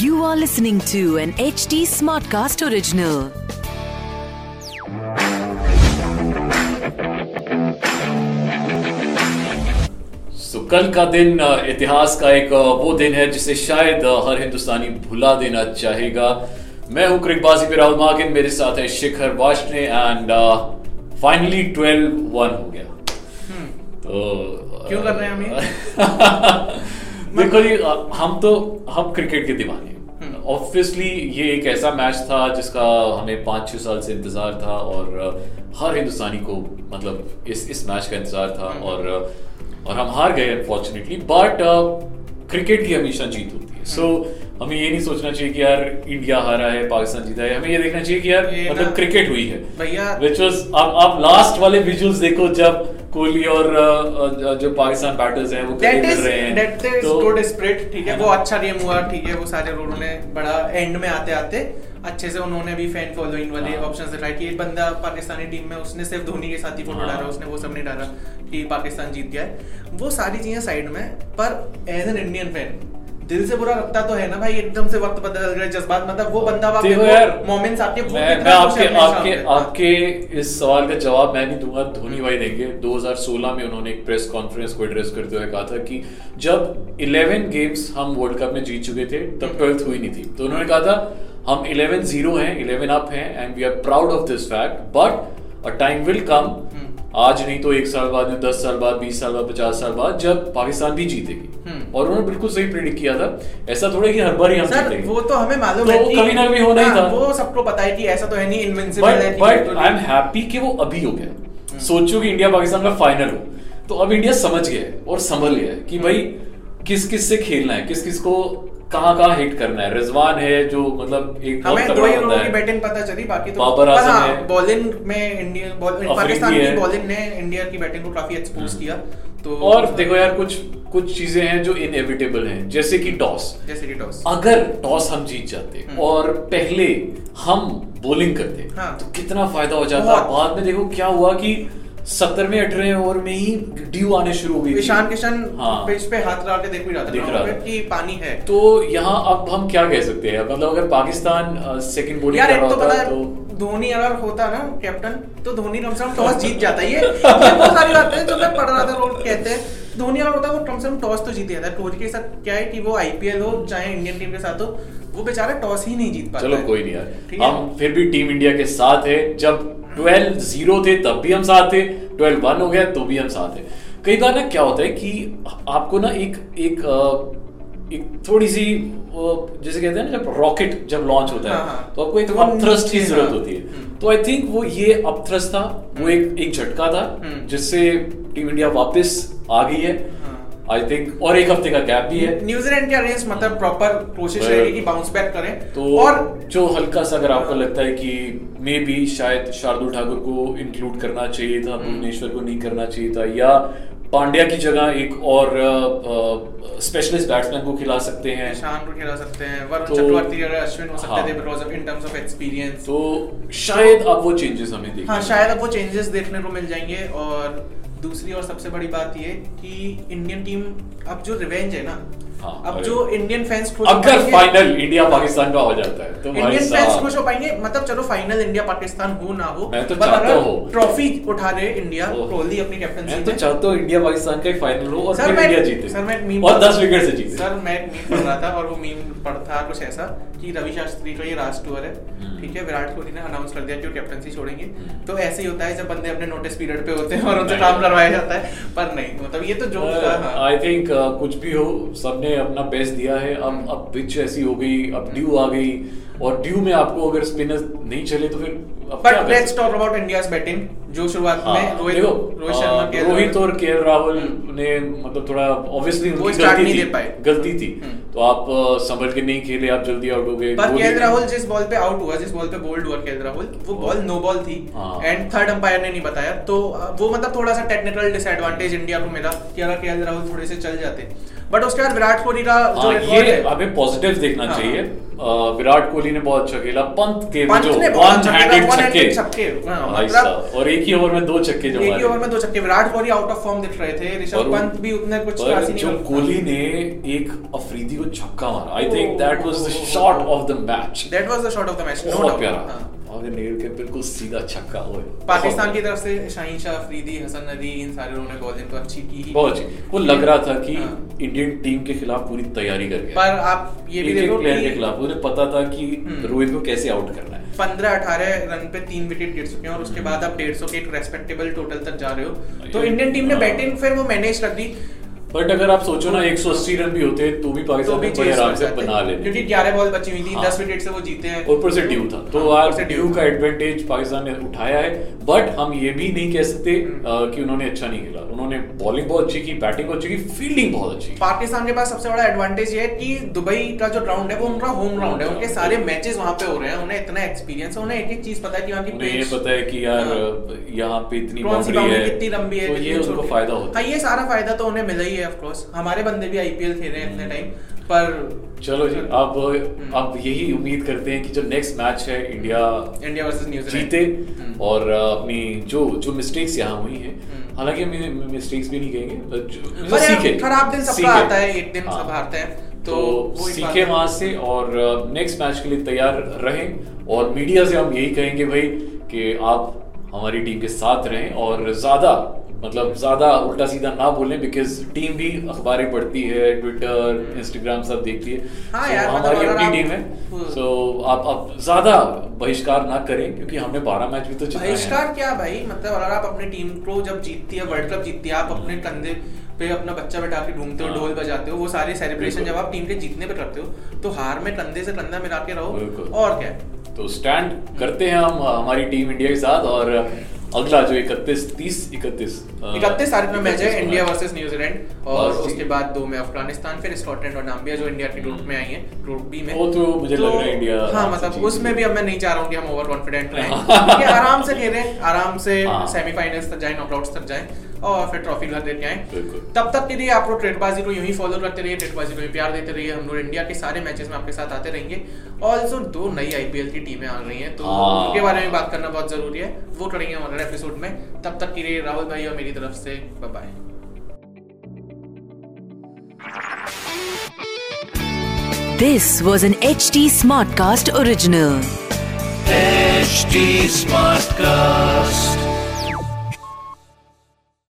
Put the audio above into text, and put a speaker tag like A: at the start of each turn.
A: You are listening to an HD Smartcast original.
B: सो कल का दिन इतिहास का एक वो दिन है जिसे शायद हर हिंदुस्तानी भुला देना चाहेगा मैं हूँ क्रिकबाजी पे राहुल मार्किन, मेरे साथ है शिखर वाशने एंड फाइनली 12 वन हो गया तो
C: क्यों कर रहे हैं हम
B: देखो जी हम तो हम क्रिकेट के दीवाने ऑब्वियसली ये एक ऐसा मैच था जिसका हमें पाँच छह साल से इंतज़ार था और हर हिंदुस्तानी को मतलब इस इस मैच का इंतज़ार था और और हम हार गए अनफॉर्चुनेटली बट क्रिकेट की हमेशा जीत होती है। सो हमें ये नहीं सोचना चाहिए कि यार इंडिया हारा है पाकिस्तान जीता है। हमें ये देखना चाहिए कि यार मतलब क्रिकेट हुई है।
C: भैया-
B: विच वाज आप आप लास्ट वाले विजुअल्स देखो जब कोहली और जो पाकिस्तान बैटर्स हैं वो खेल रहे हैं।
C: दैट इज़ गुड स्प्रिट ठीक है
B: है
C: वो अच्छा गेम हुआ ठीक है वो सारे रोड ने बड़ा एंड में आते आते अच्छे से उन्होंने भी फ़ैन फॉलोइंग वाले ऑप्शन दिखाए कि एक बंदा पाकिस्तानी टीम में उसने सिर्फ़ धोनी के साथ ही फ़ोटो
B: हाँ।
C: डाला उसने वो सब नहीं डाला कि पाकिस्तान जीत गया है। वो सारी चीज़ें साइड में पर एज एन इंडियन फ़ैन दिल से बुरा लगता तो है ना भाई एकदम से वक्त बदल गए जज्बात मतलब वो बंदा मोमेंट्स आपके
B: मैं, मैं आपके आपके। आपके इस सवाल का जवाब मैं नहीं दूँगा धोनी भाई देंगे। 2016 में उन्होंने एक प्रेस कॉन्फ्रेंस को एड्रेस करते हुए कहा था कि जब 11 गेम्स हम वर्ल्ड कप में जीत चुके थे तब ट्वेल्थ हुई नहीं थी। तो उन्होंने कहा था हम 11 ज़ीरो हैं 11 अप हैं and we are proud of this fact but a time will come आज नहीं तो एक साल बाद दस साल बाद बीस साल बाद पचास साल बाद जब पाकिस्तान भी जीतेगी।
C: हम्म।
B: और उन्होंने बिल्कुल सही प्रेडिक्ट किया था। ऐसा थोड़ा कि हर बार ही हम जीतेंगे।
C: वो तो हमें मालूम
B: तो
C: है
B: कभी ना कभी होना ही
C: हाँ,
B: था।
C: वो सबको पता है कि ऐसा तो है नहीं इनविंसिबल
B: बट
C: है
B: बट आई एम हैप्पी कि वो अभी हो गया। सोचो कि इंडिया पाकिस्तान का फाइनल हो। तो अब इंडिया समझ गया है और संभल गया है कि भाई किस किस से खेलना है किस किस को कहाँ कहाँ हिट करना है? रिजवान है जो मतलब एक
C: हमें दो ही लोगों की बैटिंग पता चली बाकी तो
B: बाबर आज़म
C: हाँ,
B: है।
C: बॉलिंग में इंडिया बॉल पाकिस्तान की बॉलिंग ने इंडिया की बैटिंग को काफ़ी एक्सपोज किया तो
B: और देखो यार कुछ कुछ चीज़ें हैं जो इनएविटेबल हैं जैसे कि टॉस
C: जैसे कि टॉस
B: अगर टॉस हम जीत जाते और पहले हम बॉलिंग करते
C: हाँ।
B: तो कितना फ़ायदा हो जाता। बाद में देखो क्या हुआ कि सत्तरवें अठारहवें ओवर में ही ड्यू आने शुरू हो गई
C: ईशान किशन
B: हाँ।
C: पिच पे हाथ लगा के देख भी रहा था।
B: दिख रहा
C: पे
B: था।
C: कि पानी है।
B: तो यहाँ अब हम क्या कह सकते हैं? मतलब अगर पाकिस्तान सेकंड बॉलिंग
C: यार
B: कर
C: एक
B: रहा
C: तो पता
B: होता
C: है
B: तो
C: धोनी अगर होता ना कैप्टन तो धोनी कम से कम टॉस जीत जाता। ये बहुत सारी बातें हैं जो मैं पढ़ रहा था लोग कहते हैं। धोनी अगर होता वो कम से कम टॉस तो जीत जाता। है कोहली के साथ क्या है कि वो आईपीएल हो चाहे इंडियन टीम के साथ हो वो बेचारा टॉस ही नहीं जीत पाता
B: चलो कोई नहीं यार हम फिर भी टीम इंडिया के साथ है जब 12 ज़ीरो थे तब भी हम साथ थे 12 वन हो गया तो भी हम साथ है कई बार ना क्या होता है कि आपको ना एक एक एक थोड़ी सी जैसे कहते हैं ना जब रॉकेट जब लॉन्च होता है
C: हाँ, हाँ।
B: तो आपको एक
C: तो
B: अपथ्रस्ट की ज़रूरत
C: हाँ।
B: होती है
C: हम्म।
B: तो आई थिंक वो ये अपथ्रस्ट था वो एक एक झटका था
C: हम्म।
B: जिससे टीम इंडिया वापस आ गई हाँ। आई थिंक और एक हफ़्ते का गैप भी है।
C: न्यूजीलैंड के अगेंस्ट मतलब प्रॉपर कोशिश रहेगी कि बाउंस बैक करें।
B: तो
C: और
B: जो हल्का सा अगर आपको लगता है कि मे बी शायद शार्दुल ठाकुर को इंक्लूड करना चाहिए था भुवनेश्वर को नहीं करना चाहिए था या पांड्या की जगह एक और स्पेशलिस्ट बैट्समैन को खिला सकते हैं।
C: ईशान को खिला सकते हैं। वरुण
B: तो-
C: चक्रवर्ती और अश्विन हो सकते
B: हाँ।
C: थे because of in terms of experience
B: तो शायद अब वो चेंजेस हमें देखने
C: हाँ शायद अब वो चेंजेस देखने को मिल जाएँगे और दूसरी और सबसे बड़ी बात ये कि इंडियन टीम अब जो रिवेंज है ना
B: हाँ,
C: अब जो इंडियन फैंस खुश
B: अगर फाइनल इंडिया पाकिस्तान का हो जाता है? तो
C: इंडियन फैंस खुश हो पाएँगे। मतलब चलो फाइनल इंडिया पाकिस्तान हो ना हो
B: मैं तो चाहता हूँ।
C: ट्रॉफी उठा रहे इंडिया कोहली अपनी कैप्टनसी
B: मैं तो चाहता हूँ इंडिया पाकिस्तान का फाइनल हो और फिर इंडिया जीते।
C: सर मैं मीम
B: और 10 विकेट से जीते।
C: सर मैं मीम पढ़ रहा था और वो मीम पढ़ था कुछ ऐसा कि रवि शास्त्री का ये राज टूर है।
B: हम्म।
C: ठीक है विराट कोहली ने अनाउंस कर दिया कि वो कैप्टनसी छोड़ेंगे।
B: हम्म।
C: तो ऐसे ही होता है जब बंदे अपने नोटिस पीरियड पे होते हैं और उनसे काम करवाया जाता है। पर नहीं मतलब ये तो जो।
B: आई थिंक कुछ भी हो सबने अपना बेस्ट दिया है अब। अब पिच ऐसी हो गई अब ड्यू आ गई और ड्यू में आपको अगर स्पिनर्स नहीं चले तो फिर
C: but let's talk about India's batting जो शुरुआत
B: हाँ,
C: में रोहित रोहित शर्मा के
B: रोहित और के राहुल ने मतलब थोड़ा ऑब्वियसली उनकी गलती
C: नहीं
B: थी
C: दे पाए।
B: गलती थी
C: हम्म।
B: तो आप संभल के नहीं खेले आप जल्दी आउट हो गए
C: पर
B: ने-
C: राहुल जिस बॉल पे आउट हुआ जिस बॉल पे बोल्ड हुआ केएल राहुल वो बॉल नो बॉल थी
B: हाँ।
C: एंड थर्ड अंपायर ने नहीं बताया तो वो मतलब थोड़ा सा टेक्निकल डिसएडवांटेज इंडिया को मिला कि अगर केएल राहुल थोड़े से चल जाते बट उसके बाद विराट कोहली का जो
B: हाँ ये हमें पॉजिटिव देखना
C: हाँ।
B: चाहिए। आ, विराट कोहली ने बहुत अच्छा खेला पंत के
C: पंत
B: जो वन हैंडेड छक्के।
C: हाँ, मतलब-
B: और एक ही ओवर में दो छक्के जो
C: एक ही ओवर में दो छक्के। Virat Kohli out of form दिख रहे थे। ऋषभ पंत भी उतने कुछ खास नहीं
B: जो कोहली ने एक अफरीदी को छक्का मारा। I think that was the shot of the match
C: That was the shot of the match, no
B: बहुत
C: हाँ।
B: नेल के बिल्कुल सीधा छक्का हुए
C: पाकिस्तान की तरफ़ से शाहीन शाह अफरीदी हसन अली इन सारे लोगों ने बॉलिंग तो अच्छी की ही
B: बहुत अच्छी वो लग रहा था कि
C: हाँ।
B: इंडियन टीम के खिलाफ पूरी तैयारी कर गया
C: पर आप ये भी देखो
B: प्लेयर के खिलाफ उन्हें पता था कि
C: हम्म।
B: रोहित को कैसे आउट करना है
C: पंद्रह अठारह रन पे तीन विकेट गिर चुके हैं और उसके। बाद आप डेढ़ सौ के एक रेस्पेक्टेबल टोटल तक जा रहे हो तो इंडियन टीम ने
B: हाँ।
C: बैटिंग फिर वो मैनेज कर दी
B: बट अगर आप सोचो ना 180 रन भी होते तो भी
C: तो
B: पाकिस्तान
C: भी
B: बड़े आराम से बना। लेते
C: क्योंकि 11 बॉल बची हुई थी
B: हाँ।
C: 10 विकेट से वो जीते हैं।
B: ऊपर से ड्यू था। तो
C: हाँ,
B: आज
C: से
B: ड्यू का एडवांटेज पाकिस्तान ने उठाया है। बट हम ये भी नहीं कह सकते
C: हम्म।
B: कि उन्होंने अच्छा नहीं खेला। उन्होंने बॉलिंग बहुत अच्छी की बैटिंग बहुत अच्छी की फील्डिंग बहुत अच्छी
C: पाकिस्तान के पास सबसे बड़ा एडवांटेज ये है कि दुबई का जो ग्राउंड है वो उनका होम ग्राउंड है। उनके सारे मैचेस वहाँ पे हो रहे हैं। उन्हें इतना एक्सपीरियंस है उन्हें एक एक चीज़ पता है कि वहाँ की
B: ये पता है कि यार
C: हाँ।
B: यहाँ पे इतनी बाउंड्री
C: बाउंड्री
B: है।
C: कितनी लंबी है
B: तो ये उनको फ़ायदा होता
C: हाँ
B: है।
C: ये सारा फ़ायदा तो उन्हें मिला ही है। ऑफ़ कोर्स हमारे बंदे भी आईपीएल खेल रहे हैं इतने टाइम पर
B: चलो जी अब
C: हम्म।
B: अब यही उम्मीद करते हैं कि जो नेक्स्ट मैच है India
C: India versus New Zealand
B: जीते
C: हम्म।
B: और अपनी जो जो मिस्टेक्स यहाँ हुई हैं
C: हम्म।
B: हालाँकि हम मिस्टेक्स भी नहीं कहेंगे
C: पर
B: सीखे
C: खराब दिन सबका आता है एक दिन
B: हाँ।
C: सब हारते हैं
B: तो,
C: तो
B: सीखे वहाँ से और नेक्स्ट मैच के लिए तैयार रहें और मीडिया से हम यही कहेंगे भाई कि आप हमारी टीम के साथ रहें और ज़्यादा मतलब ज़्यादा उल्टा सीधा ना बोलें बिकॉज़ टीम भी अखबारें पढ़ती है ट्विटर इंस्टाग्राम सब देखती है।
C: हाँ
B: So,
C: मतलब
B: हमारी अपनी टीम है। सो आप आप ज़्यादा बहिष्कार ना करें क्योंकि हमने बारह मैच भी तो जिताए हैं।
C: बहिष्कार क्या भाई? मतलब अगर आप अपनी टीम को जब जीतती है वर्ल्ड कप जीतती है आप अपने कंधे पे अपना बच्चा बैठा के घूमते हो
B: हाँ।
C: ढोल बजाते हो वो सारे सेलिब्रेशन जब आप टीम के जीतने पे करते हो तो हार में कंधे से कंधा मिला के रहो। और क्या?
B: तो स्टैंड करते हैं हम हमारी टीम इंडिया के साथ और अगला जो इकतीस तीस इकतीस
C: इकतीस तारीख में मैच है इंडिया वर्सेस न्यूजीलैंड और उसके बाद दो में अफ़गानिस्तान फिर स्कॉटलैंड और नाम्बिया जो इंडिया के ग्रुप में आई है ग्रुप बी में।
B: वो तो मुझे लग रहा है इंडिया
C: हाँ मतलब उसमें भी अब मैं नहीं चाह रहा हूँ कि हम ओवर कॉन्फिडेंट रहें आराम से खेलें आराम से
B: हाँ।
C: सेमीफाइनल्स तक जाएँ नॉकआउट्स तक जाए और फिर ट्रॉफी घर लेके आए। तब तक के लिए आप लोग ट्रेडबाजी को यूँ ही फॉलो करते रहिए ट्रेडबाजी को यूँ प्यार देते रहिए। हम लोग इंडिया के सारे मैचेस में आपके साथ आते रहेंगे। ऑल्सो दो नई आईपीएल की टीमें आ रही हैं तो
B: हाँ।
C: उनके बारे में बात करना बहुत ज़रूरी है। वो करेंगे हम अगले एपिसोड में। तब तक के लिए राहुल भाई और मेरी तरफ़ से bye bye
A: this was an H T
D: Smartcast original H T Smartcast